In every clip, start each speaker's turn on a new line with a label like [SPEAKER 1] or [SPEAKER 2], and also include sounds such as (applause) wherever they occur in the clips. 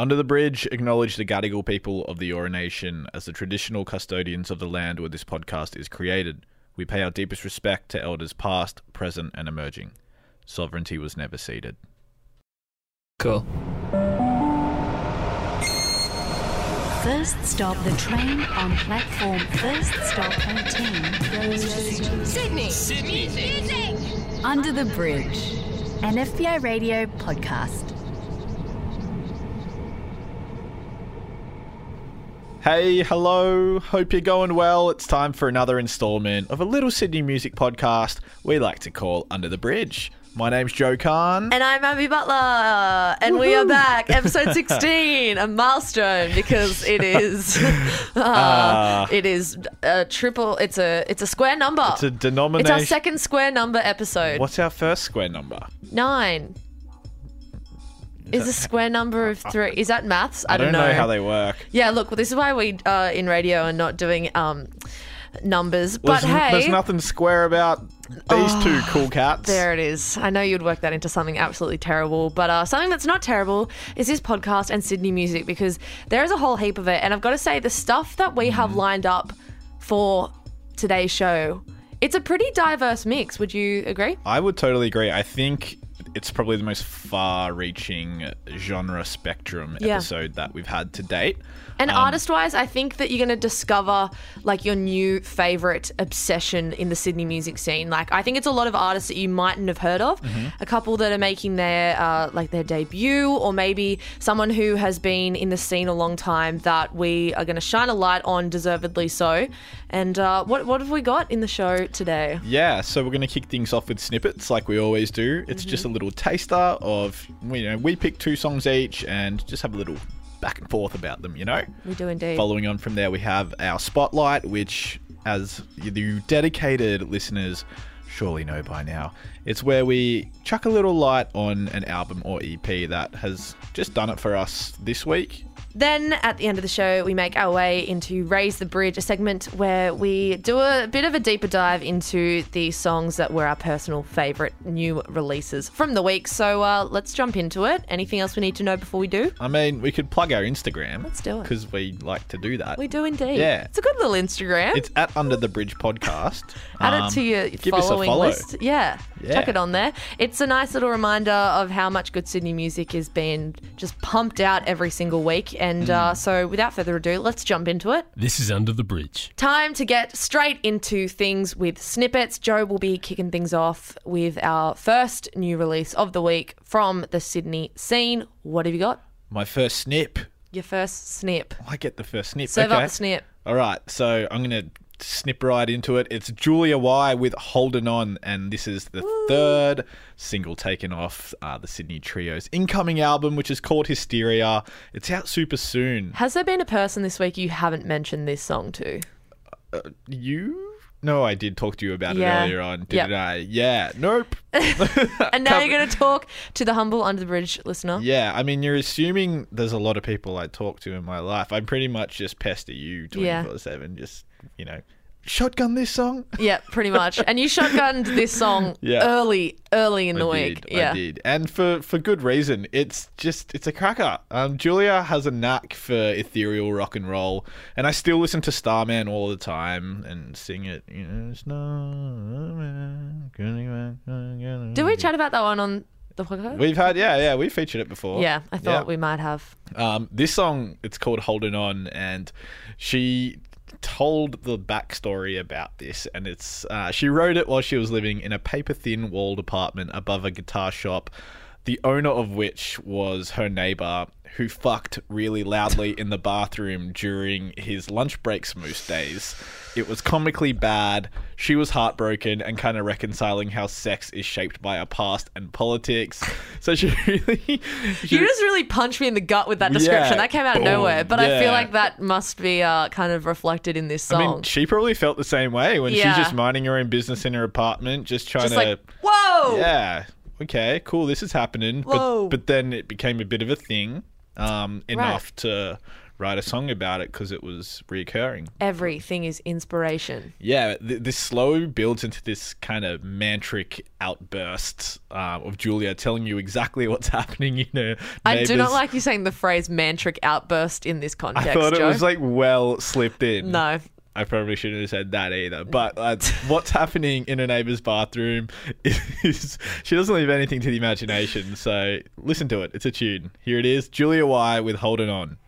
[SPEAKER 1] Under the Bridge acknowledge the Gadigal people of the Eora Nation as the traditional custodians of the land where this podcast is created. We pay our deepest respect to elders past, present, and emerging. Sovereignty was never ceded.
[SPEAKER 2] Cool.
[SPEAKER 3] First stop, the train on platform. First stop, 18 goes to
[SPEAKER 4] Sydney. Sydney.
[SPEAKER 3] Under the Bridge, an FBI radio podcast.
[SPEAKER 1] Hey, hello. Hope you're going well. It's time for another installment of a little Sydney music podcast we like to call Under the Bridge. My name's Joe Kahn.
[SPEAKER 5] And I'm Abby Butler, and we are back, (laughs) episode 16, a milestone because it is, (laughs) uh, it is a triple. It's a it's a square number.
[SPEAKER 1] It's a denomination.
[SPEAKER 5] It's our second square number episode.
[SPEAKER 1] What's our first square number?
[SPEAKER 5] Nine. Is a square number of three? Is that maths? I, don't know.
[SPEAKER 1] I don't know how they work.
[SPEAKER 5] Yeah, look, well, this is why we uh, in radio are not doing um numbers.
[SPEAKER 1] Well,
[SPEAKER 5] But
[SPEAKER 1] there's,
[SPEAKER 5] hey,
[SPEAKER 1] there's nothing square about these two cool cats.
[SPEAKER 5] There it is. I know you'd work that into something absolutely terrible, but uh, something that's not terrible is this podcast and Sydney music because there is a whole heap of it. And I've got to say, the stuff that we
[SPEAKER 1] Mm.
[SPEAKER 5] have lined up for today's show, it's a pretty diverse mix. Would you agree?
[SPEAKER 1] I would totally agree. I think it's probably the most far-reaching genre spectrum
[SPEAKER 5] Yeah.
[SPEAKER 1] episode that we've had to date.
[SPEAKER 5] And
[SPEAKER 1] Um,
[SPEAKER 5] artist wise, I think that you're going to discover like your new favorite obsession in the Sydney music scene. Like, I think it's a lot of artists that you mightn't have heard of.
[SPEAKER 1] Mm-hmm.
[SPEAKER 5] A couple that are making their uh, like their debut, or maybe someone who has been in the scene a long time that we are going to shine a light on, deservedly so. And uh, what what have we got in the show today?
[SPEAKER 1] Yeah, so we're going to kick things off with snippets like we always do. It's just a
[SPEAKER 5] Mm-hmm.
[SPEAKER 1] Little taster of, you know, we pick two songs each and just have a little back and forth about them, you know?
[SPEAKER 5] We do indeed.
[SPEAKER 1] Following on from there, we have our spotlight, which, as you dedicated listeners surely know by now, it's where we chuck a little light on an album or EP that has just done it for us this week.
[SPEAKER 5] Then at the end of the show, we make our way into Raise the Bridge, a segment where we do a bit of a deeper dive into the songs that were our personal favourite new releases from the week. So uh, let's jump into it. Anything else we need to know before we do?
[SPEAKER 1] I mean, we could plug our Instagram.
[SPEAKER 5] Let's do it.
[SPEAKER 1] Because we like to do that.
[SPEAKER 5] We do indeed.
[SPEAKER 1] Yeah.
[SPEAKER 5] It's a good little Instagram.
[SPEAKER 1] It's at Under the Bridge Podcast. (laughs)
[SPEAKER 5] Add
[SPEAKER 1] Um,
[SPEAKER 5] it to your
[SPEAKER 1] give us a
[SPEAKER 5] following
[SPEAKER 1] follow.
[SPEAKER 5] list. Yeah.
[SPEAKER 1] Yeah.
[SPEAKER 5] Chuck it on there. It's a nice little reminder of how much good Sydney music is being just pumped out every single week. And
[SPEAKER 1] Mm.
[SPEAKER 5] uh, so without further ado, let's jump into it.
[SPEAKER 2] This is Under the Bridge.
[SPEAKER 5] Time to get straight into things with snippets. Joe will be kicking things off with our first new release of the week from the Sydney scene. What have you got?
[SPEAKER 1] My first snip.
[SPEAKER 5] Your first snip.
[SPEAKER 1] I get the first snip.
[SPEAKER 5] Serve
[SPEAKER 1] okay.
[SPEAKER 5] up the snip.
[SPEAKER 1] All right, so I'm going to snip right into it. It's Julia Y with Holding On, and this is the third single taken off uh, the Sydney Trio's incoming album, which is called Hysteria. It's out super soon.
[SPEAKER 5] Has there been a person this week you haven't mentioned this song to?
[SPEAKER 1] You? No, I did talk to you about
[SPEAKER 5] Yeah.
[SPEAKER 1] it earlier on, didn't
[SPEAKER 5] Yep.
[SPEAKER 1] I? Yeah. Nope. (laughs)
[SPEAKER 5] And now you're going to talk to the humble under the bridge listener.
[SPEAKER 1] Yeah, I mean, you're assuming there's a lot of people I talk to in my life. I'm pretty much just pester you 24 7, just, you know, shotgun this song. (laughs)
[SPEAKER 5] Yeah, pretty much. And you shotgunned this song
[SPEAKER 1] Yeah.
[SPEAKER 5] early, early in the
[SPEAKER 1] I
[SPEAKER 5] week.
[SPEAKER 1] Did,
[SPEAKER 5] yeah.
[SPEAKER 1] I did, and for for good reason. It's just it's a cracker. Um, Julia has a knack for ethereal rock and roll, and I still listen to Starman all the time and sing it. You know, Starman.
[SPEAKER 5] Did we chat about that one on the podcast?
[SPEAKER 1] We've had yeah yeah we featured it before.
[SPEAKER 5] yeah, I thought
[SPEAKER 1] Yeah.
[SPEAKER 5] we might have.
[SPEAKER 1] Um, this song, it's called Holding On, and she told the backstory about this. And it's uh, she wrote it while she was living in a paper thin walled apartment above a guitar shop, the owner of which was her neighbor who fucked really loudly in the bathroom during his lunch breaks most days. It was comically bad. She was heartbroken and kind of reconciling how sex is shaped by our past and politics. So she (laughs) really. she-
[SPEAKER 5] You just really punched me in the gut with that description.
[SPEAKER 1] Yeah,
[SPEAKER 5] that came out of nowhere, but I feel like that must be uh, kind of reflected in this
[SPEAKER 1] I
[SPEAKER 5] song.
[SPEAKER 1] mean, she probably felt the same way when
[SPEAKER 5] Yeah.
[SPEAKER 1] she's just minding her own business in her apartment, just trying
[SPEAKER 5] just
[SPEAKER 1] to.
[SPEAKER 5] like, whoa!
[SPEAKER 1] yeah, okay, cool, this is happening.
[SPEAKER 5] Whoa.
[SPEAKER 1] But but then it became a bit of a thing, um, enough to
[SPEAKER 6] write a song about it because it was reoccurring.
[SPEAKER 5] Everything is inspiration.
[SPEAKER 6] Yeah, th- this slow builds into this kind of mantric outburst uh, of Julia telling you exactly what's (laughs) happening in her.
[SPEAKER 5] I do not like you saying the phrase mantric outburst in this context,
[SPEAKER 6] I thought it
[SPEAKER 5] Joe.
[SPEAKER 6] was like well slipped in.
[SPEAKER 5] no.
[SPEAKER 6] I probably shouldn't have said that either. But uh, (laughs) what's happening in a neighbor's bathroom (laughs) is she doesn't leave anything to the imagination. So listen to it. It's a tune. Here it is Julia Y with Holding On.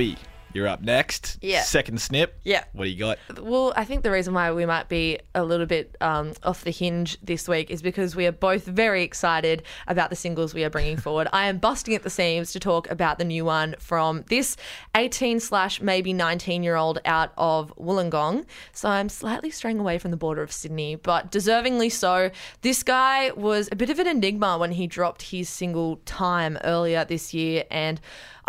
[SPEAKER 6] Abby, you're up next.
[SPEAKER 5] Yeah.
[SPEAKER 6] Second snip.
[SPEAKER 5] Yeah.
[SPEAKER 6] What do you got?
[SPEAKER 5] Well, I think the reason why we might be a little bit um, off the hinge this week is because we are both very excited about the singles we are bringing (laughs) forward. I am busting at the seams to talk about the new one from this 18 slash maybe 19 year old out of Wollongong. So I'm slightly straying away from the border of Sydney, but deservingly so. This guy was a bit of an enigma when he dropped his single Time earlier this year, and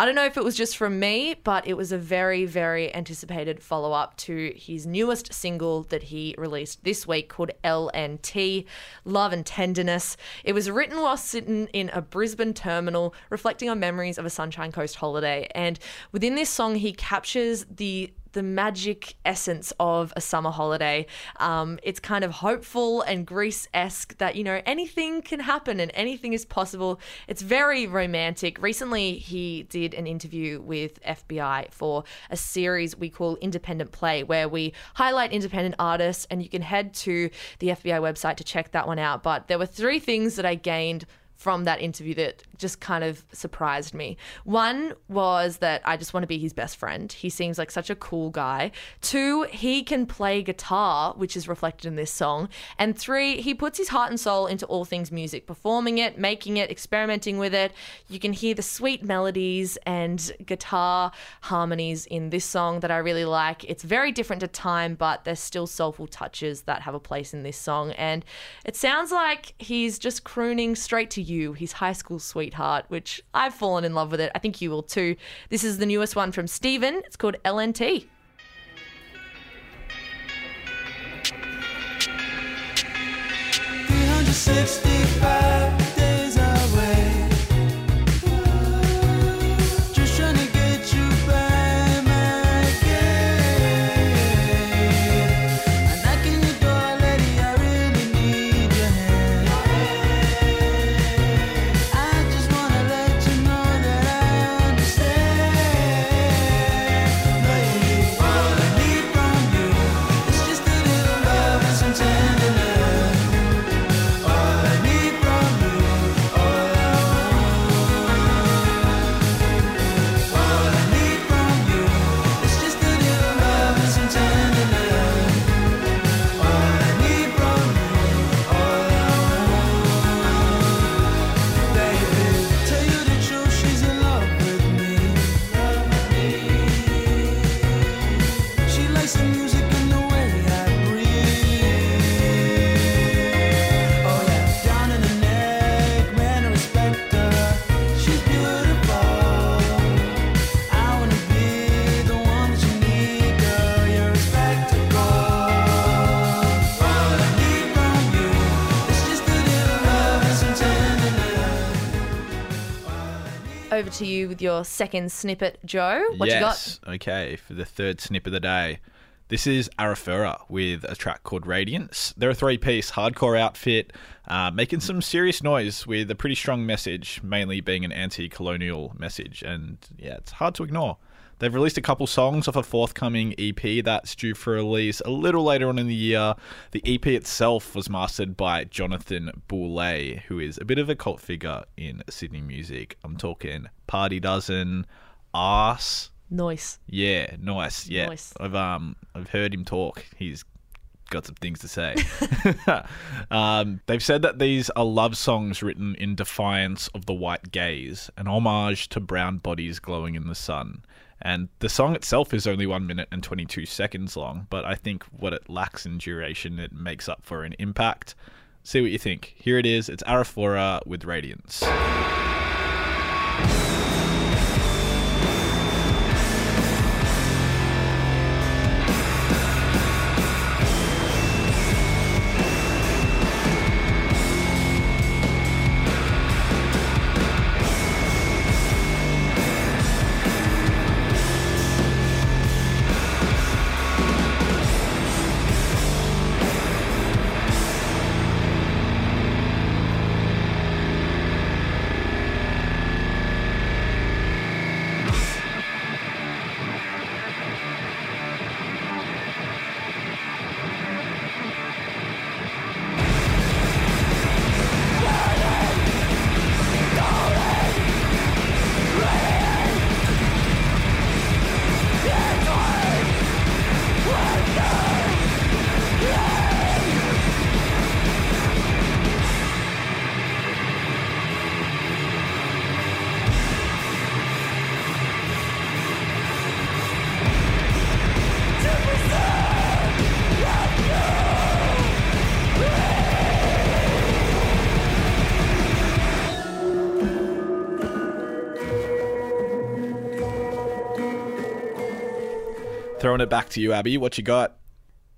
[SPEAKER 5] I don't know if it was just from me, but it was a very, very anticipated follow up to his newest single that he released this week called LNT Love and Tenderness. It was written while sitting in a Brisbane terminal, reflecting on memories of a Sunshine Coast holiday. And within this song, he captures the the magic essence of a summer holiday. Um, it's kind of hopeful and Grease esque that, you know, anything can happen and anything is possible. It's very romantic. Recently, he did an interview with FBI for a series we call Independent Play, where we highlight independent artists, and you can head to the FBI website to check that one out. But there were three things that I gained from that interview that just kind of surprised me. One was that I just want to be his best friend. He seems like such a cool guy. Two, he can play guitar, which is reflected in this song. And three, he puts his heart and soul into all things music, performing it, making it, experimenting with it. You can hear the sweet melodies and guitar harmonies in this song that I really like. It's very different to Time, but there's still soulful touches that have a place in this song. And it sounds like he's just crooning straight to you, his high school sweetheart, which I've fallen in love with it. I think you will too. This is the newest one from Stevan. It's called LNT.
[SPEAKER 7] 365 to you
[SPEAKER 5] with your second snippet, Joe. What you got?
[SPEAKER 1] yes. Okay, for the third snip of the day. This is Arafura with a track called Radiance. They're a three piece hardcore outfit, uh, making some serious noise with a pretty strong message, mainly being an anti colonial message. And yeah, it's hard to ignore. They've released a couple songs off a forthcoming EP that's due for release a little later on in the year. The EP itself was mastered by Jonathan Boulet, who is a bit of a cult figure in Sydney music. I'm talking Party Dozen, Arse.
[SPEAKER 5] Noise.
[SPEAKER 1] Yeah, nice. Yeah,
[SPEAKER 5] Nice.
[SPEAKER 1] I've um I've heard him talk. He's got some things to say. (laughs) (laughs) um, they've said that these are love songs written in defiance of the white gaze, an homage to brown bodies glowing in the sun. And the song itself is only one minute and 22 seconds long, but I think what it lacks in duration, it makes up for in impact. See what you think. Here it is. It's Arafura with Radiance. Throwing it back to you, Abby. What you got?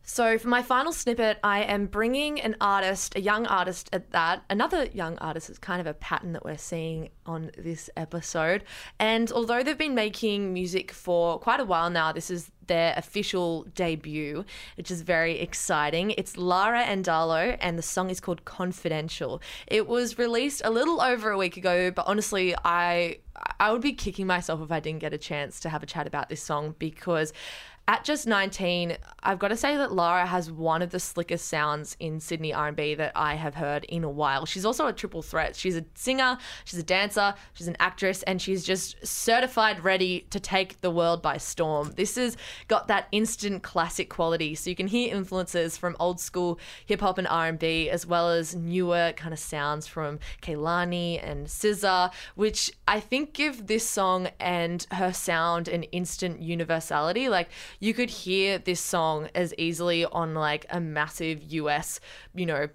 [SPEAKER 5] So, for my final snippet, I am bringing an artist, a young artist at that. Another young artist is kind of a pattern that we're seeing on this episode. And although they've been making music for quite a while now, this is their official debut, which is very exciting. It's Lara Andallo, and the song is called Confidential. It was released a little over a week ago, but honestly, I I would be kicking myself if I didn't get a chance to have a chat about this song because at just 19 i've got to say that lara has one of the slickest sounds in sydney r&b that i have heard in a while. She's also a triple threat. She's a singer she's a dancer she's an actress and she's just certified ready to take the world by storm. This has got that instant classic quality. So you can hear influences from old school hip-hop and r&b as well as newer kind of sounds from Kehlani and SZA, which I think give this song and her sound an instant universality. Like you could hear this song as easily on like a massive US, you know,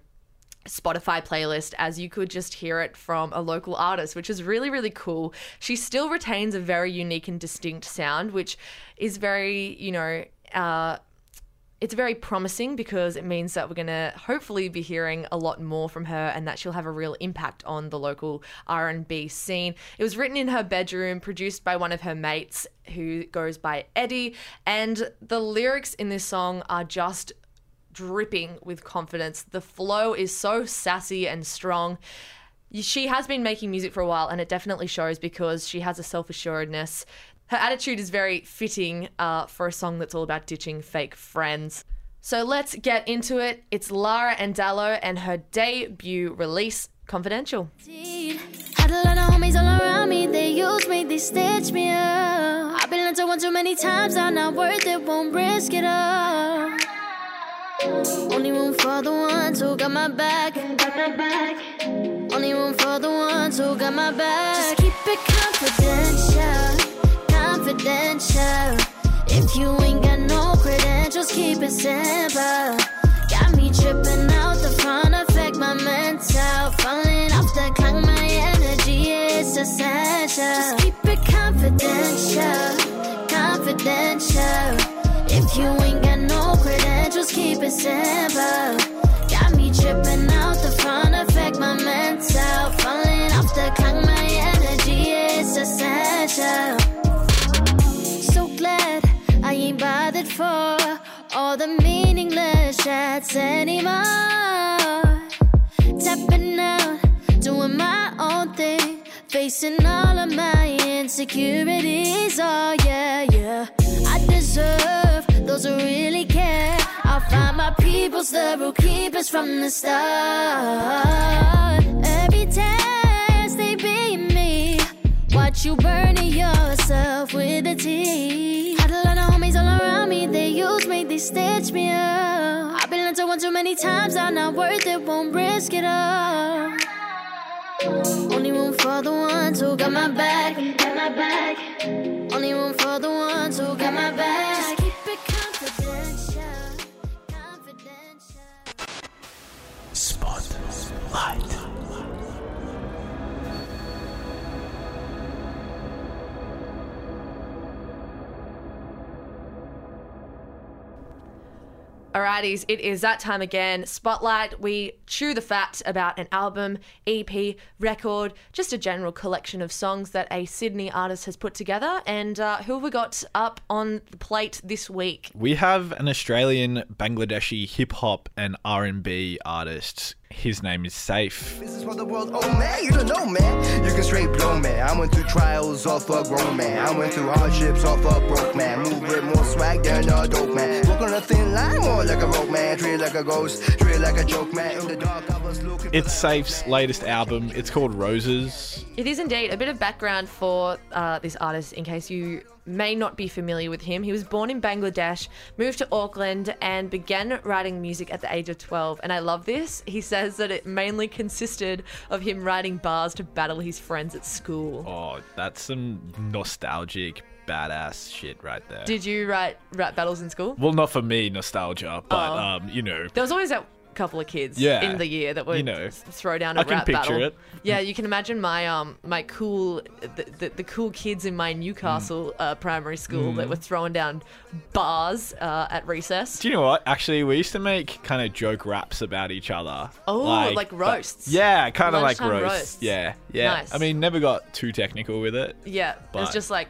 [SPEAKER 5] Spotify playlist as you could just hear it from a local artist, which is really, really cool. She still retains a very unique and distinct sound, which is very, you know, uh, it's very promising because it means that we're going to hopefully be hearing a lot more from her and that she'll have a real impact on the local R&B scene. It was written in her bedroom, produced by one of her mates who goes by Eddie, and the lyrics in this song are just dripping with confidence. The flow is so sassy and strong. She has been making music for a while, and it definitely shows because she has a self assuredness. Her attitude is very fitting uh, for a song that's all about ditching fake friends. So let's get into it. It's Lara Andallo and her debut release, Confidential.
[SPEAKER 8] Had a lot of homies all around me, they me, they me up. I've been too many times, I'm not worth it, won't risk it all. Only room for the ones who got my back. Got my back. Only room for the ones who got my back. Just keep it confidential, confidential. If you ain't got no credentials, keep it simple. Got me tripping out the front, affect my mental. Falling off the clock, my energy is essential. Just keep it confidential, confidential. If you ain't got no credentials, keep it simple. Thoughts anymore. Tapping out, doing my own thing. Facing all of my insecurities. Oh, yeah, yeah. I deserve those who really care. I'll find my peoples, the real keepers from the start. Every test they beat me. Watch you burning yourself with a tea. Stitch me up. I've been lied to one too many times. I'm not worth it, won't risk it all. Only room for the ones who got my back. Got my back. Only room for the ones who got my back. Just keep it confidential. Confidential.
[SPEAKER 5] Alrighties, it is that time again. Spotlight, we chew the fat about an album, EP, record, just a general collection of songs that a Sydney artist has put together. And uh, who have we got up on the plate this week?
[SPEAKER 1] We have an Australian Bangladeshi hip hop and R&B artist. His name is Safe.
[SPEAKER 9] This is for the world, oh man, you don't know, man. You can straight blow, man. I went through trials off a grown man. I went through hardships off a broke man. Move with more swag than a dope man. Walk on a thin line, more like a rope man. Treat like a ghost, treat like a joke man. In the dark, I was looking.
[SPEAKER 1] It's Safe's latest album. It's called Roses.
[SPEAKER 5] It is indeed a bit of background for uh, this artist in case you may not be familiar with him. He was born in Bangladesh, moved to Auckland, and began writing music at the age of 12. And I love this. He says that it mainly consisted of him writing bars to battle his friends at school.
[SPEAKER 1] Oh, that's some nostalgic, badass shit right there.
[SPEAKER 5] Did you write rap battles in school?
[SPEAKER 1] well, not for me, nostalgia, but
[SPEAKER 5] Oh.
[SPEAKER 1] um, you know,
[SPEAKER 5] There was always that couple of kids
[SPEAKER 1] Yeah,
[SPEAKER 5] in the year that would
[SPEAKER 1] you know.
[SPEAKER 5] throw down a
[SPEAKER 1] I
[SPEAKER 5] rap battle.
[SPEAKER 1] it.
[SPEAKER 5] Yeah, you can imagine my um my cool the, the, the cool kids in my Newcastle
[SPEAKER 1] Mm.
[SPEAKER 5] uh, primary school that were throwing down bars uh, at recess.
[SPEAKER 1] Do you know what? Actually, we used to make kind of joke raps about each other.
[SPEAKER 5] Oh, like
[SPEAKER 1] but-
[SPEAKER 5] roasts.
[SPEAKER 1] yeah, kind of like roasts.
[SPEAKER 5] roasts.
[SPEAKER 1] Yeah, yeah.
[SPEAKER 5] Nice.
[SPEAKER 1] I mean, never got too technical with it.
[SPEAKER 5] Yeah,
[SPEAKER 1] But-
[SPEAKER 5] it's just like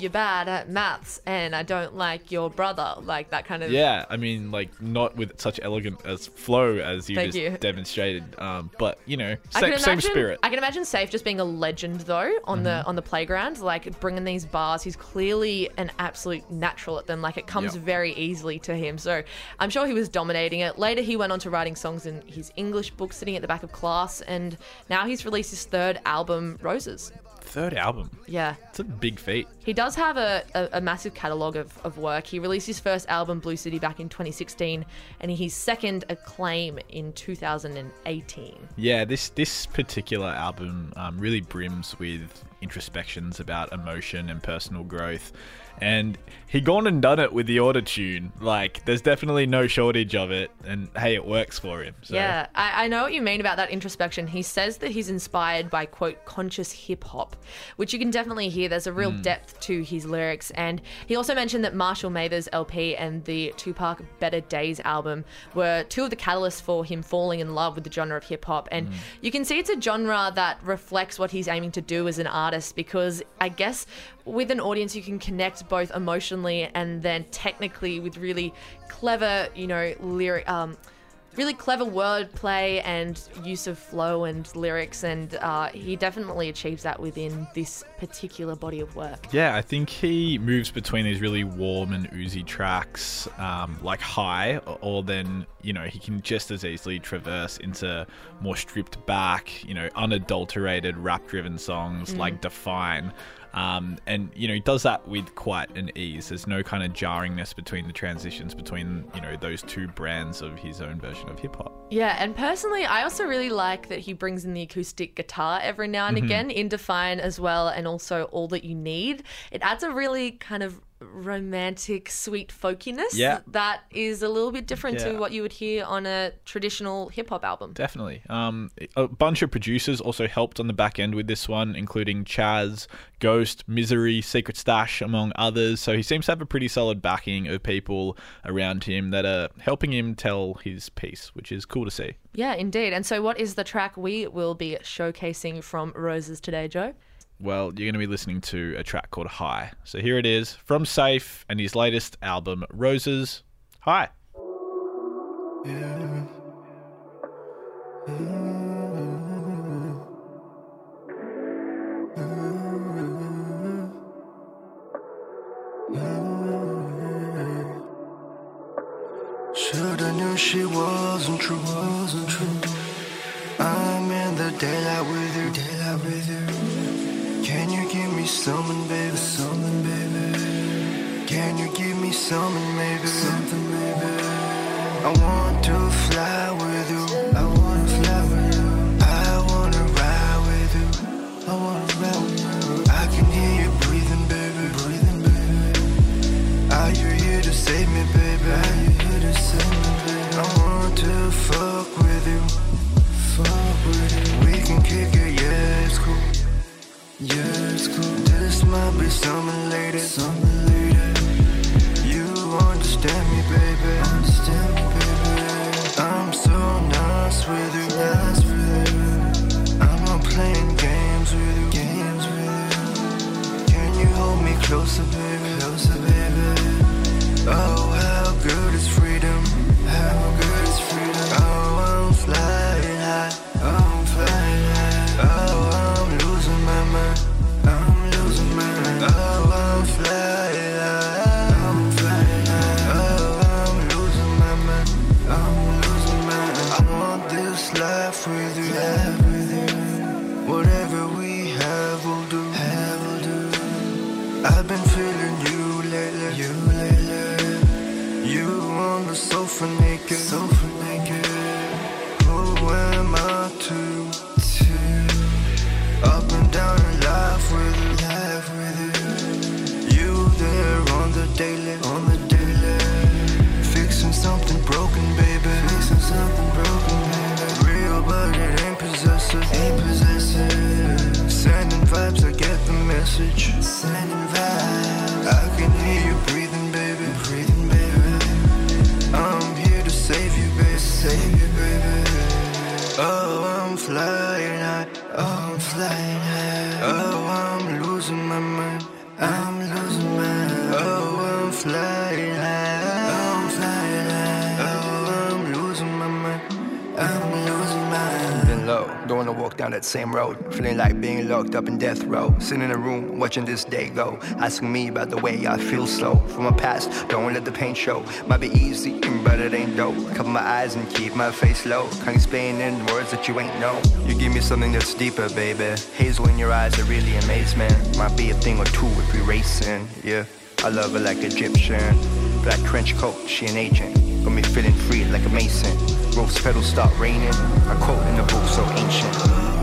[SPEAKER 5] you're bad at maths and I don't like your brother, like that kind of.
[SPEAKER 1] Yeah, I mean, like not with such elegant as flow as you
[SPEAKER 5] Thank
[SPEAKER 1] just
[SPEAKER 5] you.
[SPEAKER 1] demonstrated. Um, but you know, same,
[SPEAKER 5] can
[SPEAKER 1] same spirit.
[SPEAKER 5] I can imagine Safe just being a legend though on the
[SPEAKER 1] Mm-hmm.
[SPEAKER 5] on the playground, like bringing these bars. He's clearly an absolute natural at them. Like it comes
[SPEAKER 1] Yep.
[SPEAKER 5] very easily to him. So I'm sure he was dominating it. Later, he went on to writing songs in his English book, sitting at the back of class, and now he's released his third album, Roses.
[SPEAKER 1] Third album.
[SPEAKER 5] Yeah,
[SPEAKER 1] It's a big feat.
[SPEAKER 5] he does have a, a, a massive catalogue of, of work. He released his first album, Blue City, back in 2016, and his second, Acclaim, in 2018.
[SPEAKER 1] Yeah, this this particular album um, really brims with introspections about emotion and personal growth. And he gone and done it with the auto tune. Like, there's definitely no shortage of it, and hey, it works for him. So.
[SPEAKER 5] Yeah, I, I know what you mean about that introspection. He says that he's inspired by, quote, conscious hip hop, which you can definitely hear. There's a real
[SPEAKER 1] Hmm.
[SPEAKER 5] depth to his lyrics. And he also mentioned that Marshall Mathers LP and the Tupac Better Days album were two of the catalysts for him falling in love with the genre of hip hop. And
[SPEAKER 1] Hmm.
[SPEAKER 5] you can see it's a genre that reflects what he's aiming to do as an artist because I guess with an audience you can connect both emotionally and then technically with really clever, you know, lyric um really clever wordplay and use of flow and lyrics, and uh, he definitely achieves that within this particular body of work.
[SPEAKER 1] Yeah, I think he moves between these really warm and oozy tracks, um, like high, or, or then you know he can just as easily traverse into more stripped back, you know, unadulterated rap-driven songs like "Define." Um, and you know he does that with quite an ease. There's no kind of jarringness between the transitions between you know those two brands of his own version of hip hop.
[SPEAKER 5] Yeah, and personally, I also really like that he brings in the acoustic guitar every now and again in Define as well, and also All That You Need. It adds a really kind of romantic, sweet folkiness
[SPEAKER 1] Yeah.
[SPEAKER 5] that is a little bit different
[SPEAKER 1] Yeah.
[SPEAKER 5] to what you would hear on a traditional hip hop album.
[SPEAKER 1] Definitely. Um, a bunch of producers also helped on the back end with this one, including Chaz, Ghost, Misery, Secret Stash, among others. So he seems to have a pretty solid backing of people around him that are helping him tell his piece, which is cool to see.
[SPEAKER 5] Yeah, indeed. And so, what is the track we will be showcasing from Roses today, Joe?
[SPEAKER 1] Well, you're going to be listening to a track called High. So here it is from Safe and his latest album, Roses. Hi.
[SPEAKER 9] Yeah. Shoulda knew she wasn't true, wasn't true. I'm in the daylight with Can you give me something, baby, something, baby? Can you give me something, maybe, something, maybe? I want to fly with same road. Feeling like being locked up in death row. Sitting in a room, watching this day go. Asking me about the way I feel slow. From my past, don't let the pain show. Might be easy, but it ain't dope. Cover my eyes and keep my face low. Can't explain in words that you ain't know. You give me something that's deeper, baby. Hazel in your eyes are really amazement. Might be a thing or two if we racing, yeah. I love her like Egyptian. Black trench coat, she an agent. Got me feeling free like a mason. Rose petals start raining. A quote in the book so ancient.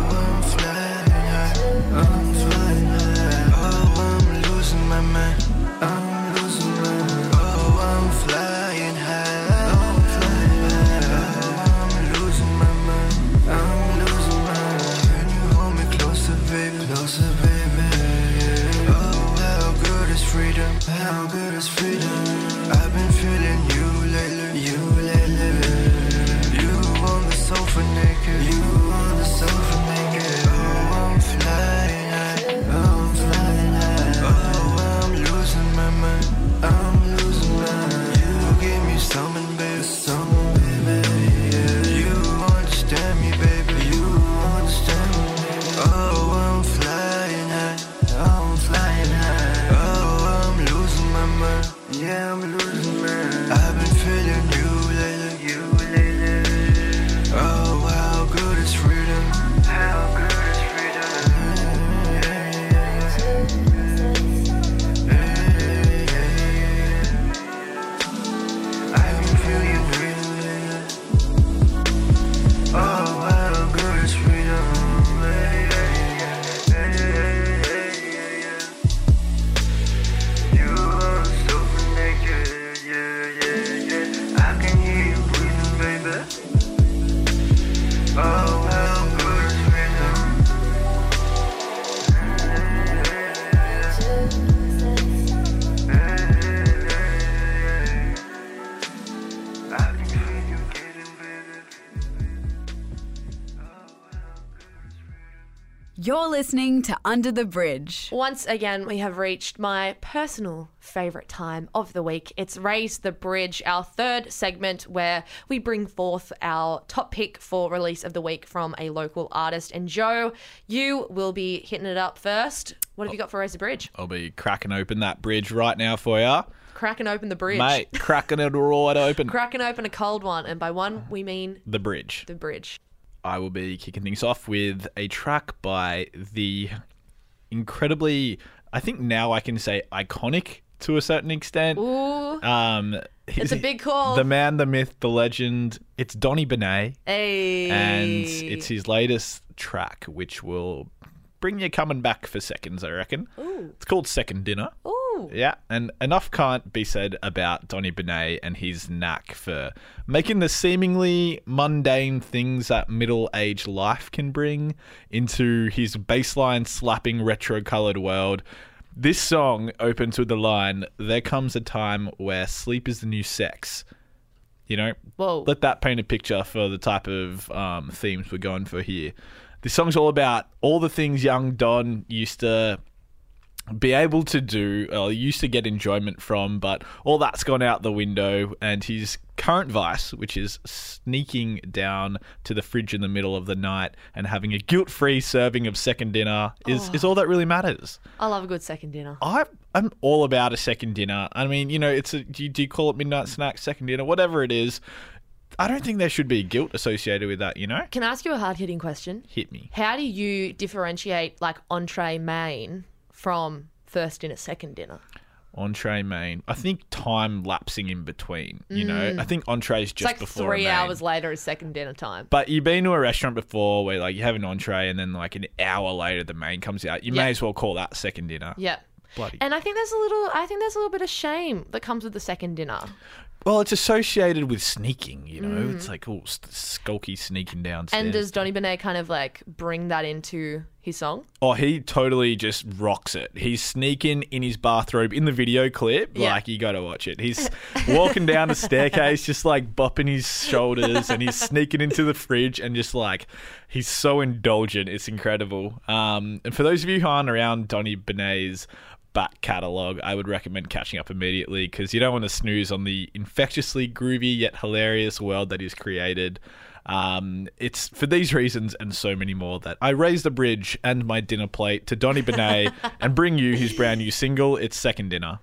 [SPEAKER 9] Closer, baby. Oh, how good is freedom? How good is freedom?
[SPEAKER 10] You're listening to Under the Bridge.
[SPEAKER 5] Once again, we have reached my personal favourite time of the week. It's Raise the Bridge, our third segment where we bring forth our top pick for release of the week from a local artist. And Joe, you will be hitting it up first. What have you got for Raise the Bridge?
[SPEAKER 1] I'll be cracking open that bridge right now for you.
[SPEAKER 5] Cracking open the bridge.
[SPEAKER 1] Mate, cracking it right open. (laughs)
[SPEAKER 5] Cracking open a cold one. And by one, we mean
[SPEAKER 1] the bridge.
[SPEAKER 5] the bridge.
[SPEAKER 1] I will be kicking things off with a track by the incredibly, I think now I can say iconic to a certain extent.
[SPEAKER 5] Ooh.
[SPEAKER 1] Um,
[SPEAKER 5] It's a big call.
[SPEAKER 1] The man, the myth, the legend. It's Donny Benet,
[SPEAKER 5] Hey.
[SPEAKER 1] and it's his latest track, which will bring you coming back for seconds. I reckon.
[SPEAKER 5] Ooh.
[SPEAKER 1] It's called Second Dinner.
[SPEAKER 5] Ooh.
[SPEAKER 1] Yeah, and enough can't be said about Donny Benet and his knack for making the seemingly mundane things that middle aged life can bring into his baseline slapping retro colored world. This song opens with the line There comes a time where sleep is the new sex. You know,
[SPEAKER 5] Whoa.
[SPEAKER 1] let that paint a picture for the type of um, themes we're going for here. This song's all about all the things young Don used to be able to do, or used to get enjoyment from, but all that's gone out the window. And his current vice, which is sneaking down to the fridge in the middle of the night and having a guilt-free serving of second dinner, is, oh. is all that really matters.
[SPEAKER 5] I love a good second dinner.
[SPEAKER 1] I, I'm all about a second dinner. I mean, you know, it's a do you, do you call it midnight snack, second dinner, whatever it is. I don't think there should be guilt associated with that. You know,
[SPEAKER 5] Can I ask you a hard hitting question?
[SPEAKER 1] hit me.
[SPEAKER 5] How do you differentiate like entree main from first dinner, second dinner?
[SPEAKER 1] Entree main. I think time lapsing in between. You know, mm. I think entree is
[SPEAKER 5] It's
[SPEAKER 1] just
[SPEAKER 5] like
[SPEAKER 1] before a
[SPEAKER 5] three
[SPEAKER 1] main.
[SPEAKER 5] hours later is second dinner time.
[SPEAKER 1] But you've been to a restaurant before where like you have an entree and then like an hour later the main comes out. You
[SPEAKER 5] Yeah.
[SPEAKER 1] may as well call that second dinner.
[SPEAKER 5] Yeah.
[SPEAKER 1] Bloody.
[SPEAKER 5] And I think there's a little I think there's a little bit of shame that comes with the second dinner.
[SPEAKER 1] Well, it's associated with sneaking. You know, it's like oh, skulky sneaking downstairs.
[SPEAKER 5] Mm. And does Donny Benet kind of like bring that into his song?
[SPEAKER 1] Oh, he totally just rocks it. He's sneaking in his bathrobe in the video clip.
[SPEAKER 5] Yeah.
[SPEAKER 1] Like, you got to watch it. He's walking down the staircase, just like bopping his shoulders, and he's sneaking into the fridge and just like, he's so indulgent. It's incredible. Um, and for those of you who aren't around Donny Benet's back catalogue, I would recommend catching up immediately because you don't want to snooze on the infectiously groovy yet hilarious world that he's created. Um, it's for these reasons and so many more that I raise the bridge and my dinner plate to Donny Benet (laughs) and bring you his brand new single, It's Second Dinner.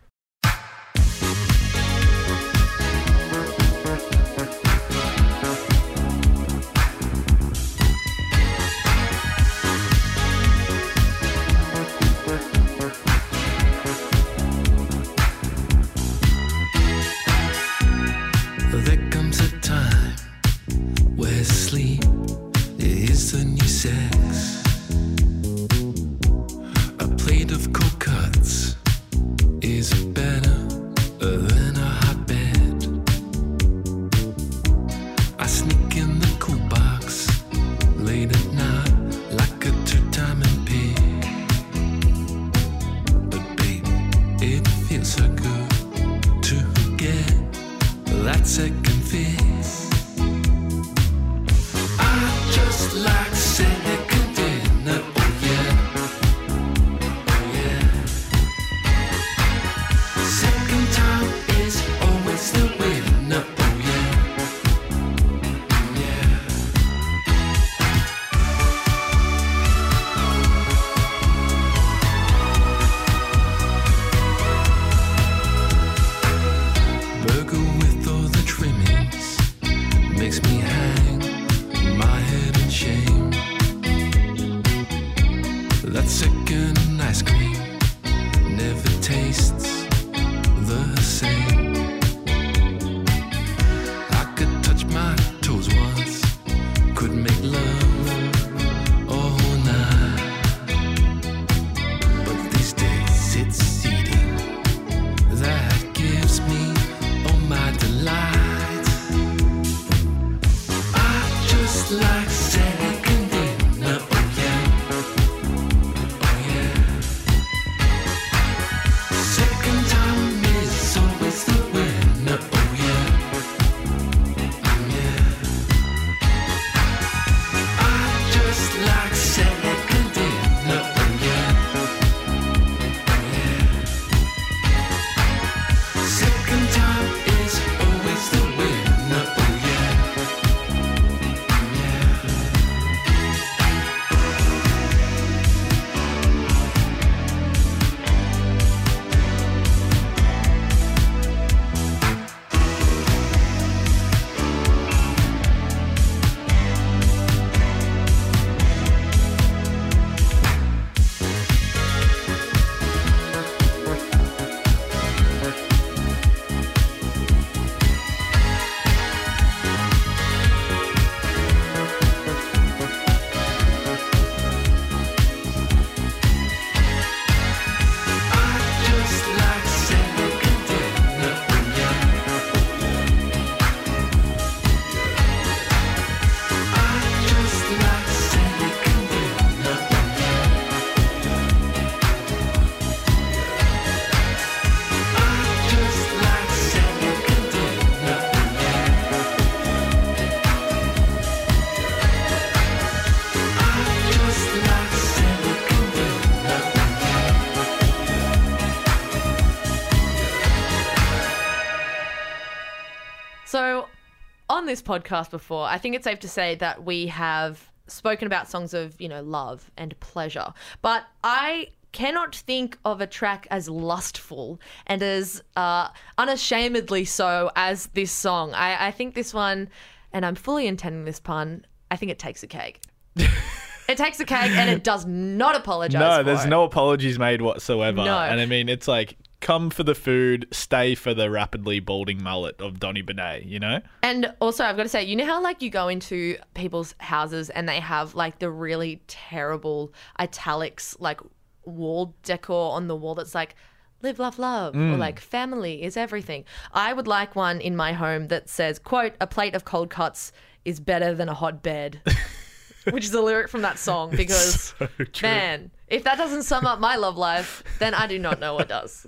[SPEAKER 5] This podcast before, I think it's safe to say that we have spoken about songs of, you know, love and pleasure. But I cannot think of a track as lustful and as uh, unashamedly so as this song. I, I think this one, and I'm fully intending this pun, I think it takes a cake. (laughs) it takes a cake and it does not apologize.
[SPEAKER 1] No, there's
[SPEAKER 5] it.
[SPEAKER 1] no apologies made whatsoever.
[SPEAKER 5] No.
[SPEAKER 1] And I mean, it's like, come for the food, stay for the rapidly balding mullet of Donny Benet, you know?
[SPEAKER 5] And also, I've got to say, you know how like you go into people's houses and they have like the really terrible italics, like wall decor on the wall that's like live, love, love, or mm. like family is everything. I would like one in my home that says, "quote A plate of cold cuts is better than a hot bed," (laughs) which is a lyric from that song. Because
[SPEAKER 1] So
[SPEAKER 5] man, if that doesn't sum up my love life, then I do not know what does.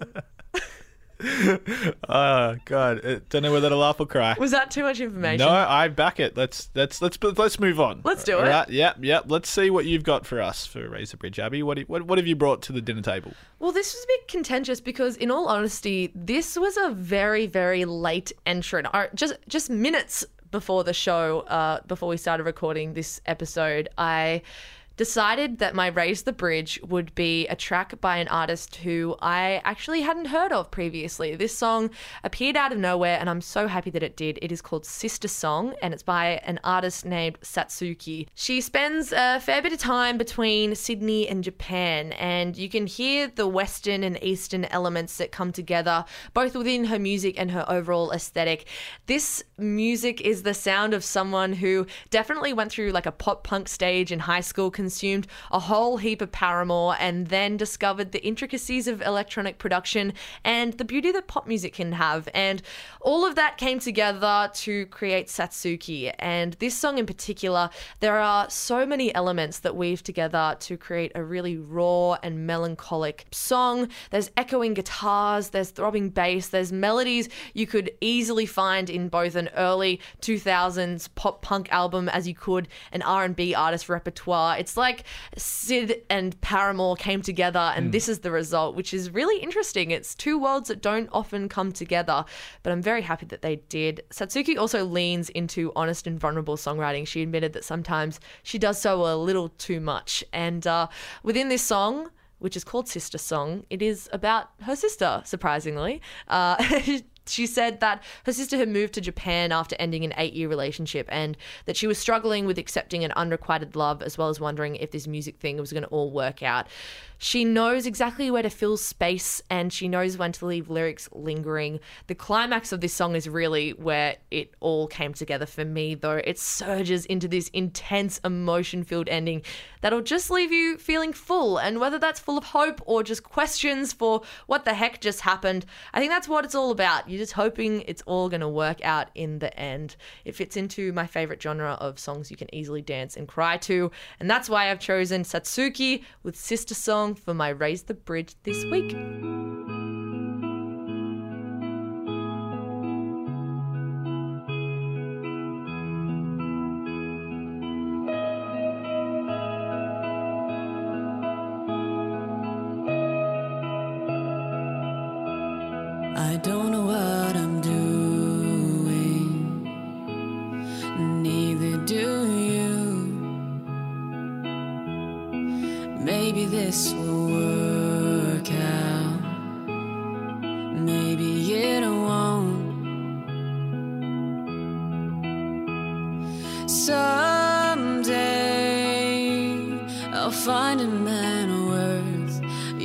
[SPEAKER 1] Oh (laughs) God, uh, don't know whether to laugh or cry.
[SPEAKER 5] Was that too much information?
[SPEAKER 1] No, I back it. Let's let's let's let's move on.
[SPEAKER 5] Let's do
[SPEAKER 1] All
[SPEAKER 5] it.
[SPEAKER 1] Right? Yep, yep. Let's see what you've got for us for Raise the Bridge, Abby. What, you- what what have you brought to the dinner table?
[SPEAKER 5] Well, this was a bit contentious because, in all honesty, this was a very, very late entrant. Just, just minutes before the show, uh, before we started recording this episode, I decided that my Raise the Bridge would be a track by an artist who I actually hadn't heard of previously. This song appeared out of nowhere, and I'm so happy that it did. It is called Sister Song, and it's by an artist named Satsuki. She spends a fair bit of time between Sydney and Japan, and you can hear the Western and Eastern elements that come together, both within her music and her overall aesthetic. This music is the sound of someone who definitely went through like a pop punk stage in high school, consumed a whole heap of Paramore, and then discovered the intricacies of electronic production and the beauty that pop music can have. And all of that came together to create Satsuki. And this song in particular, there are so many elements that weave together to create a really raw and melancholic song. There's echoing guitars, there's throbbing bass, there's melodies you could easily find in both an early 2000s pop punk album as you could an R&B artist repertoire. It's like Sid and Paramore came together and this is the result, which is really interesting. It's two worlds that don't often come together, but I'm very happy that they did. Satsuki also leans into honest and vulnerable songwriting. She admitted that sometimes she does so a little too much. And uh, within this song, which is called Sister Song, it is about her sister, surprisingly. Uh, (laughs) she said that her sister had moved to Japan after ending an eight year relationship and that she was struggling with accepting an unrequited love as well as wondering if this music thing was going to all work out. She knows exactly where to fill space and she knows when to leave lyrics lingering. The climax of this song is really where it all came together for me, though. It surges into this intense, emotion filled ending that'll just leave you feeling full. And whether that's full of hope or just questions for what the heck just happened, I think that's what it's all about. You're just hoping it's all going to work out in the end. It fits into my favorite genre of songs you can easily dance and cry to. And that's why I've chosen Satsuki with Sister Song for my Raise the Bridge this week.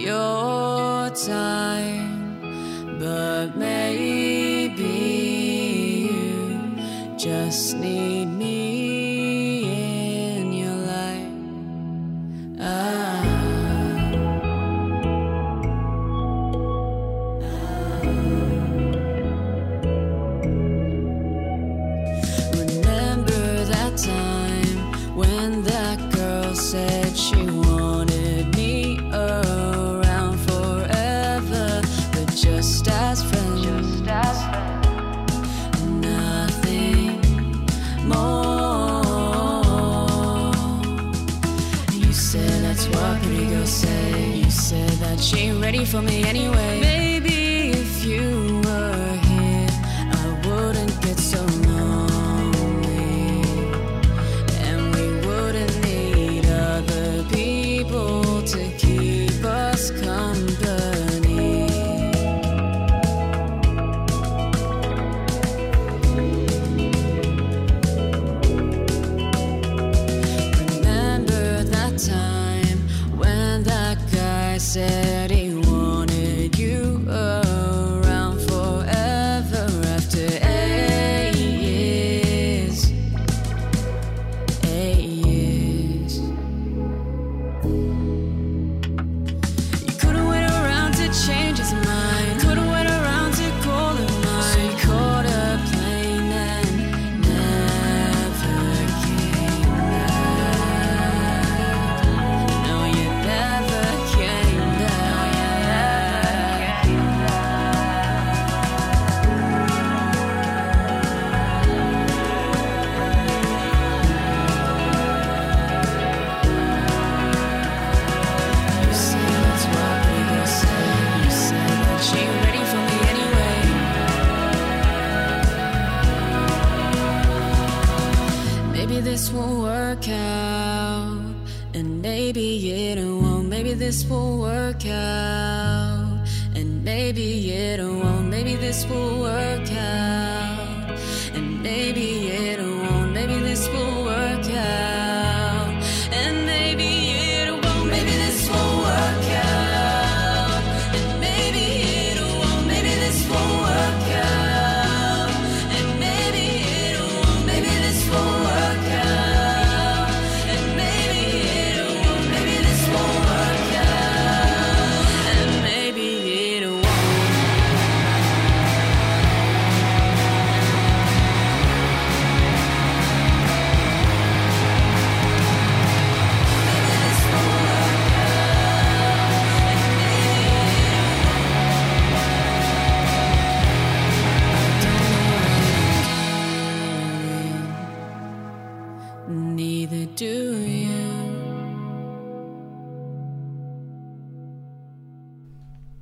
[SPEAKER 6] Your time, but maybe you just need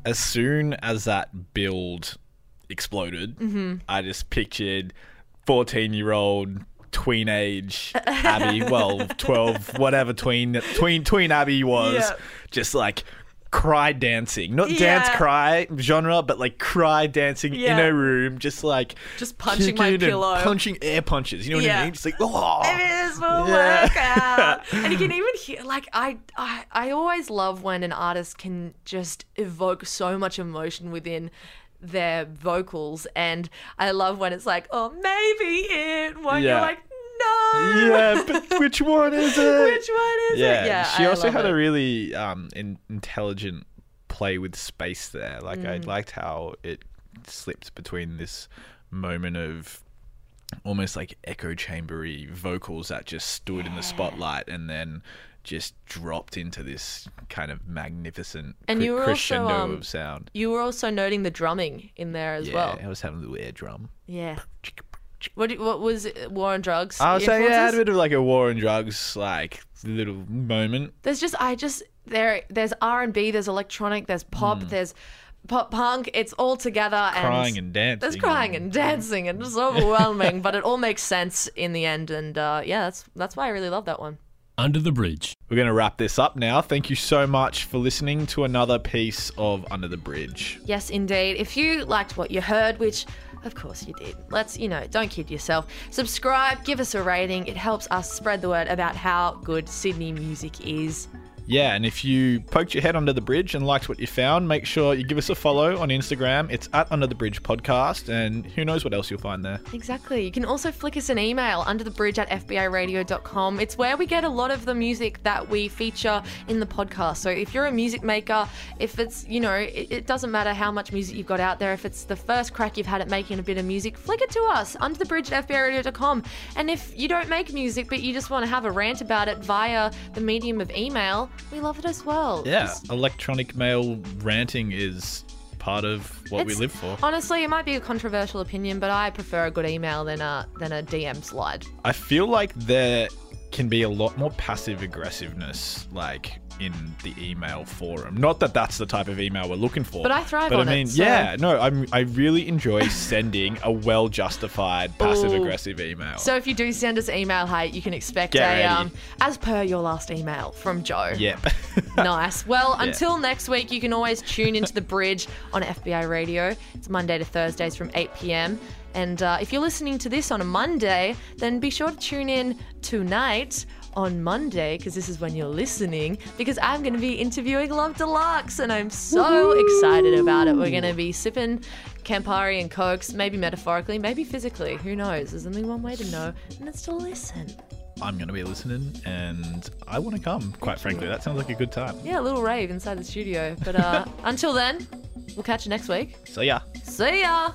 [SPEAKER 6] as
[SPEAKER 1] soon as that build exploded,
[SPEAKER 5] Mm-hmm.
[SPEAKER 1] I just pictured 14 year old tween age Abby, well, (laughs) 12, whatever tween, tween, tween Abby was,
[SPEAKER 5] Yeah.
[SPEAKER 1] just like cry dancing. Not dance cry genre, but like cry dancing in
[SPEAKER 5] Yeah.
[SPEAKER 1] a room, just like
[SPEAKER 5] Just punching my pillow.
[SPEAKER 1] punching air punches. You know what
[SPEAKER 5] Yeah.
[SPEAKER 1] I mean? Just like, oh.
[SPEAKER 5] Maybe this will
[SPEAKER 1] Yeah.
[SPEAKER 5] work out. (laughs) And you can even hear, like, I, I, I always love when an artist can just evoke so much emotion within their vocals, and I love when it's like, oh, maybe it. When
[SPEAKER 1] Yeah.
[SPEAKER 5] you're like, no.
[SPEAKER 1] yeah, but which one is (laughs) it?
[SPEAKER 5] Which one is
[SPEAKER 1] yeah,
[SPEAKER 5] it? Yeah,
[SPEAKER 1] she
[SPEAKER 5] I
[SPEAKER 1] also had
[SPEAKER 5] it.
[SPEAKER 1] a really um, in- intelligent play with space there. Like I
[SPEAKER 5] Mm.
[SPEAKER 1] liked how it slipped between this moment of almost like echo chambery vocals that just stood in the spotlight and then just dropped into this kind of magnificent
[SPEAKER 5] And
[SPEAKER 1] cre-
[SPEAKER 5] you were also,
[SPEAKER 1] crescendo
[SPEAKER 5] um,
[SPEAKER 1] of sound.
[SPEAKER 5] You were also noting the drumming in there as well.
[SPEAKER 1] yeah,
[SPEAKER 5] well.
[SPEAKER 1] I was having a little air drum.
[SPEAKER 5] Yeah. What, do- what was it? War on Drugs?
[SPEAKER 1] I was saying, yeah, I had a bit of like a war on drugs, like little moment.
[SPEAKER 5] There's just I just there there's R and B, there's electronic, there's pop, there's pop punk. It's all together and.
[SPEAKER 1] Crying and dancing.
[SPEAKER 5] There's crying and dancing and it's (laughs) overwhelming, but it all makes sense in the end. And uh, yeah, that's that's why I really love that one.
[SPEAKER 2] Under the Bridge.
[SPEAKER 1] We're going to wrap this up now. Thank you so much for listening to another piece of Under the Bridge.
[SPEAKER 5] Yes, indeed. If you liked what you heard, which of course you did, let's, you know, don't kid yourself. Subscribe, give us a rating. It helps us spread the word about how good Sydney music is.
[SPEAKER 1] Yeah, and if you poked your head under the bridge and liked what you found, make sure you give us a follow on Instagram. It's at Under the Bridge Podcast, and who knows what else you'll find there.
[SPEAKER 5] Exactly. You can also flick us an email under the bridge at fbiradio.com. It's where we get a lot of the music that we feature in the podcast. So if you're a music maker, if it's, you know, it, it doesn't matter how much music you've got out there, if it's the first crack you've had at making a bit of music, flick it to us under the bridge at fbiradio.com. And if you don't make music but you just want to have a rant about it via the medium of email, we love it as well.
[SPEAKER 1] Yeah,
[SPEAKER 5] Just-
[SPEAKER 1] electronic mail ranting is part of what we
[SPEAKER 5] It's-
[SPEAKER 1] live for.
[SPEAKER 5] Honestly, it might be a controversial opinion, but I prefer a good email than a than a DM slide.
[SPEAKER 1] I feel like there can be a lot more passive aggressiveness, like in the email forum. Not that that's the type of email we're looking for,
[SPEAKER 5] But I thrive
[SPEAKER 1] But
[SPEAKER 5] on
[SPEAKER 1] I
[SPEAKER 5] it,
[SPEAKER 1] mean,
[SPEAKER 5] so-
[SPEAKER 1] yeah, no, I'm, I really enjoy sending a well-justified passive aggressive email.
[SPEAKER 5] So if you do send us email hate, you can expect
[SPEAKER 1] Get
[SPEAKER 5] a
[SPEAKER 1] ready.
[SPEAKER 5] um, as per your last email from Joe.
[SPEAKER 1] yep. (laughs)
[SPEAKER 5] Nice. Well,
[SPEAKER 1] Yeah.
[SPEAKER 5] until next week, you can always tune into the bridge on FBI Radio. It's Monday to Thursdays from 8 p.m. And uh, if you're listening to this on a Monday, then be sure to tune in tonight on Monday, because this is when you're listening, because I'm going to be interviewing Love Deluxe and I'm so excited about it. We're going to be sipping Campari and Cokes, maybe metaphorically, maybe physically. Who knows? There's only one way to know, and it's to listen.
[SPEAKER 1] I'm going to be listening and I want to come, quite frankly. That sounds like a good time.
[SPEAKER 5] Yeah, a little rave inside the studio. But uh, (laughs) until then, we'll catch you next week.
[SPEAKER 1] So, yeah.
[SPEAKER 5] See ya!